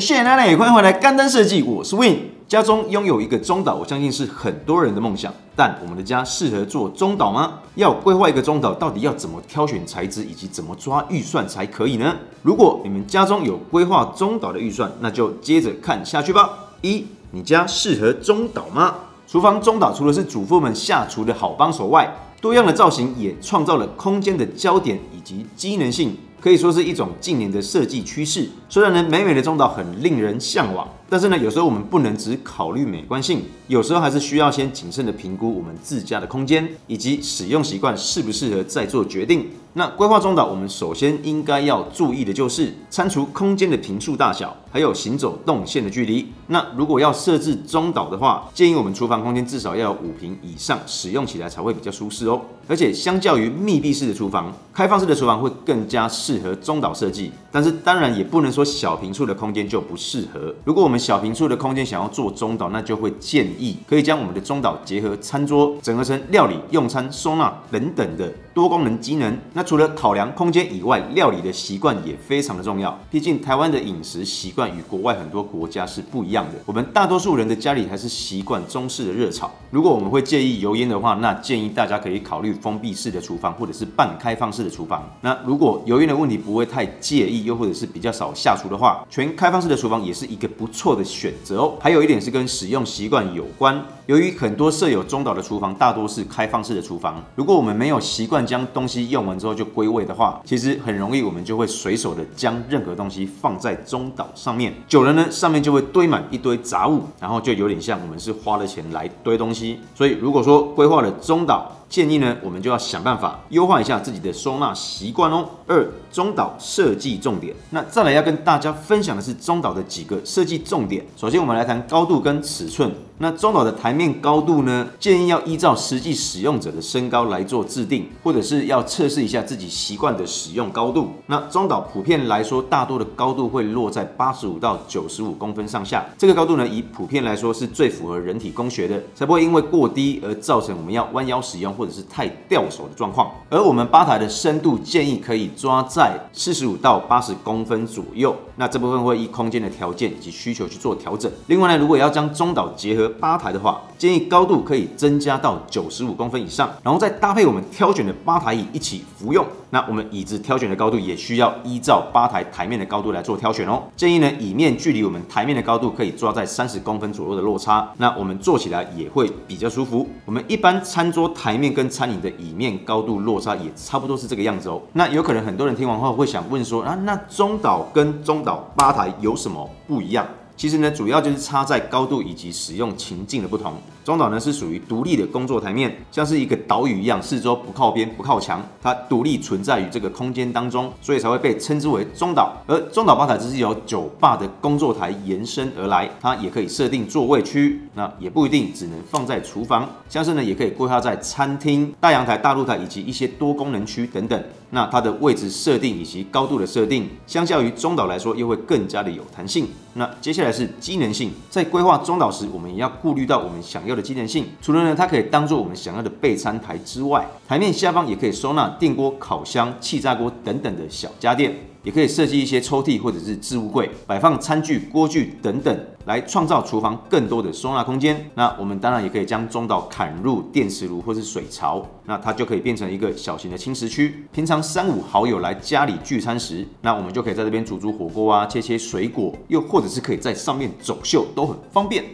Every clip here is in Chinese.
谢谢奶奶，欢迎回来干单设计，我是 Win。家中拥有一个中岛，我相信是很多人的梦想。但我们的家适合做中岛吗？要规划一个中岛，到底要怎么挑选材质，以及怎么抓预算才可以呢？如果你们家中有规划中岛的预算，那就接着看下去吧。一，你家适合中岛吗？厨房中岛除了是主妇们下厨的好帮手外，多样的造型也创造了空间的焦点以及机能性。可以说是一种近年的设计趋势。虽然呢，美美的中岛很令人向往，但是呢，有时候我们不能只考虑美观性，有时候还是需要先谨慎的评估我们自家的空间以及使用习惯适不适合再做决定。那规划中岛，我们首先应该要注意的就是删除空间的坪数大小，还有行走动线的距离。那如果要设置中岛的话，建议我们厨房空间至少要有五平以上，使用起来才会比较舒适哦。而且相较于密闭式的厨房，开放式的厨房会更加适合中岛设计。但是当然也不能说小坪数的空间就不适合。如果我们小坪数的空间想要做中岛，那就会建议可以将我们的中岛结合餐桌，整合成料理、用餐、收纳等等的多功能机能。那除了考量空间以外，料理的习惯也非常的重要。毕竟台湾的饮食习惯与国外很多国家是不一样的。我们大多数人的家里还是习惯中式的热炒。如果我们会介意油烟的话，那建议大家可以考虑封闭式的厨房或者是半开放式的厨房。那如果油烟的问题不会太介意，又或者是比较少下厨的话，全开放式的厨房也是一个不错的选择哦。还有一点是跟使用习惯有关。由于很多设有中岛的厨房大多是开放式的厨房，如果我们没有习惯将东西用完之后就归位的话，其实很容易我们就会随手的将任何东西放在中岛上面，久了呢，上面就会堆满一堆杂物，然后就有点像我们是花了钱来堆东西。所以如果说规划了中岛，建议呢，我们就要想办法优化一下自己的收纳习惯哦。二、中岛设计重点。那再来要跟大家分享的是中岛的几个设计重点。首先，我们来谈高度跟尺寸。那中岛的台面高度呢，建议要依照实际使用者的身高来做制定，或者是要测试一下自己习惯的使用高度。那中岛普遍来说，大多的高度会落在八十五到九十五公分上下。这个高度呢，以普遍来说是最符合人体工学的，才不会因为过低而造成我们要弯腰使用。或者是太吊手的状况，而我们吧台的深度建议可以抓在四十五到八十公分左右。那这部分会依空间的条件以及需求去做调整。另外呢，如果要将中岛结合吧台的话，建议高度可以增加到九十五公分以上，然后再搭配我们挑选的吧台椅一起服用。那我们椅子挑选的高度也需要依照吧台台面的高度来做挑选哦。建议呢，椅面距离我们台面的高度可以抓在三十公分左右的落差，那我们坐起来也会比较舒服。我们一般餐桌台面跟餐饮的椅面高度落差也差不多是这个样子哦。那有可能很多人听完后会想问说，啊，那中岛跟中岛吧台有什么不一样？其实呢，主要就是差在高度以及使用情境的不同。中岛呢是属于独立的工作台面，像是一个岛屿一样，四周不靠边、不靠墙，它独立存在于这个空间当中，所以才会被称之为中岛。而中岛吧台只是由酒吧的工作台延伸而来，它也可以设定座位区，那也不一定只能放在厨房，像是呢也可以规划在餐厅、大阳台、大露台以及一些多功能区等等。那它的位置设定以及高度的设定，相较于中岛来说，又会更加的有弹性。那接下来是机能性，在规划中岛时，我们也要顾虑到我们想要的机能性。除了呢，它可以当做我们想要的备餐台之外，台面下方也可以收纳电锅、烤箱、气炸锅等等的小家电。也可以设计一些抽屉或者是置物柜，摆放餐具、锅具等等，来创造厨房更多的收纳空间。那我们当然也可以将中岛砍入电磁炉或是水槽，那它就可以变成一个小型的轻食区。平常三五好友来家里聚餐时，那我们就可以在这边煮煮火锅啊，切切水果，又或者是可以在上面走秀，都很方便。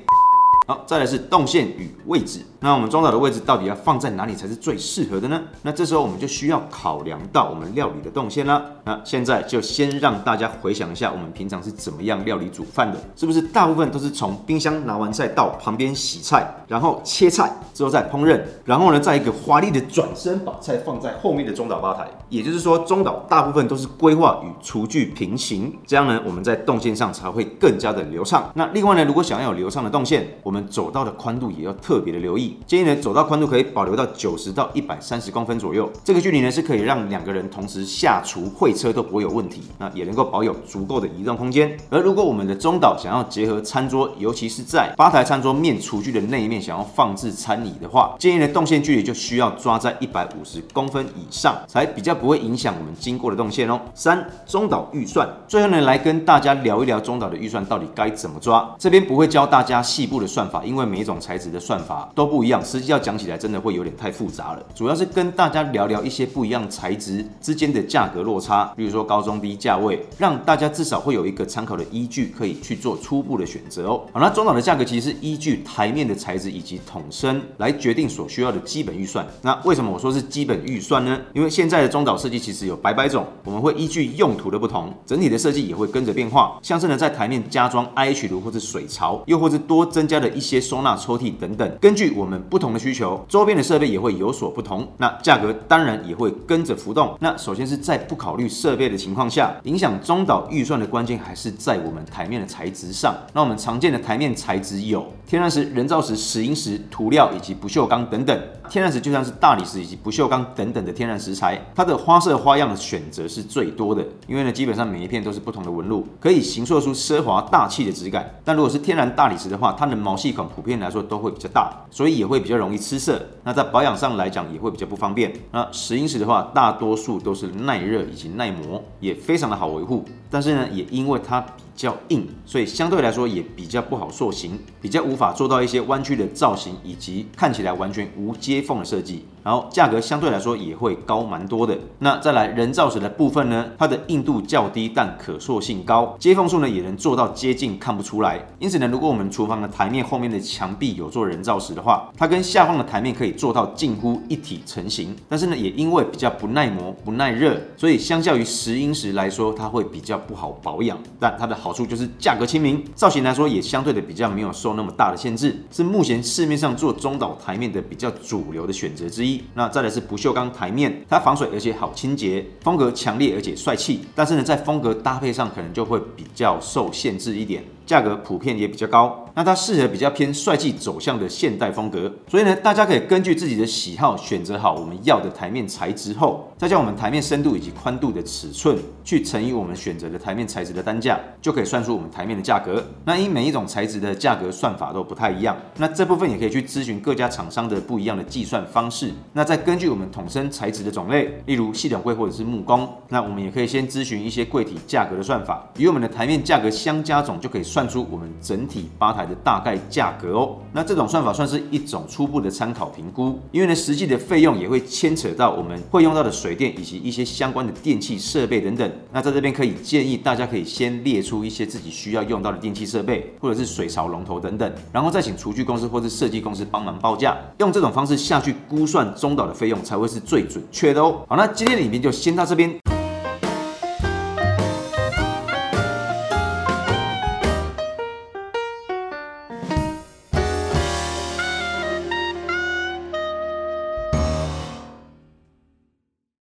好，再来是动线与位置。那我们中岛的位置到底要放在哪里才是最适合的呢？那这时候我们就需要考量到我们料理的动线啦。那现在就先让大家回想一下，我们平常是怎么样料理煮饭的？是不是大部分都是从冰箱拿完菜到旁边洗菜，然后切菜之后再烹饪，然后呢，再一个华丽的转身把菜放在后面的中岛吧台。也就是说，中岛大部分都是规划与厨具平行，这样呢，我们在动线上才会更加的流畅。那另外呢，如果想要有流畅的动线，我们走道的宽度也要特别的留意。建议呢，走道宽度可以保留到九十到一百三十公分左右，这个距离呢是可以让两个人同时下厨会车都不会有问题，那也能够保有足够的移动空间。而如果我们的中岛想要结合餐桌，尤其是在吧台餐桌面厨具的那一面想要放置餐椅的话，建议呢动线距离就需要抓在一百五十公分以上，才比较不会影响我们经过的动线哦。三、中岛预算，最后呢来跟大家聊一聊中岛的预算到底该怎么抓。这边不会教大家细部的算算法，因为每一种材质的算法都不一样，实际要讲起来真的会有点太复杂了。主要是跟大家聊聊一些不一样材质之间的价格落差，比如说高中低价位，让大家至少会有一个参考的依据，可以去做初步的选择哦。好，那中岛的价格其实是依据台面的材质以及桶身来决定所需要的基本预算。那为什么我说是基本预算呢？因为现在的中岛设计其实有百百种，我们会依据用途的不同，整体的设计也会跟着变化。像是呢，在台面加装 IH 炉或者水槽，又或者多增加的一些收纳抽屉等等，根据我们不同的需求，周边的设备也会有所不同。那价格当然也会跟着浮动。那首先是在不考虑设备的情况下，影响中岛预算的关键还是在我们台面的材质上。那我们常见的台面材质有天然石、人造石、石英石、涂料以及不锈钢等等。天然石就像是大理石以及不锈钢等等的天然石材，它的花色花样的选择是最多的，因为呢，基本上每一片都是不同的纹路，可以形塑出奢华大气的质感。但如果是天然大理石的话，它的毛细孔普遍来说都会比较大，所以也会比较容易吃色。那在保养上来讲也会比较不方便。那石英石的话，大多数都是耐热以及耐磨，也非常的好维护。但是呢，也因为它比较硬，所以相对来说也比较不好塑形，比较无法做到一些弯曲的造型，以及看起来完全无接缝的设计。然后价格相对来说也会高蛮多的。那再来人造石的部分呢，它的硬度较低，但可塑性高，接缝处呢也能做到接近看不出来。因此呢，如果我们厨房的台面后面的墙壁有做人造石的话，它跟下方的台面可以做到近乎一体成型。但是呢，也因为比较不耐磨、不耐热，所以相较于石英石来说，它会比较不好保养。但它的好处就是价格亲民，造型来说也相对的比较没有受那么大的限制，是目前市面上做中岛台面的比较主流的选择之一。那再来是不锈钢台面，它防水而且好清洁，风格强烈而且帅气。但是呢，在风格搭配上可能就会比较受限制一点。价格普遍也比较高，那它适合比较偏帅气走向的现代风格，所以呢，大家可以根据自己的喜好选择好我们要的台面材质后，再将我们台面深度以及宽度的尺寸去乘以我们选择的台面材质的单价，就可以算出我们台面的价格。那因每一种材质的价格算法都不太一样，那这部分也可以去咨询各家厂商的不一样的计算方式。那再根据我们桶身材质的种类，例如系统柜或者是木工，那我们也可以先咨询一些柜体价格的算法，与我们的台面价格相加总，就可以算。出我们整体吧台的大概价格哦。那这种算法算是一种初步的参考评估，因为呢，实际的费用也会牵扯到我们会用到的水电以及一些相关的电器设备等等。那在这边可以建议大家可以先列出一些自己需要用到的电器设备，或者是水槽龙头等等，然后再请厨具公司或者设计公司帮忙报价，用这种方式下去估算中岛的费用才会是最准确的哦。好，那今天的影片就先到这边。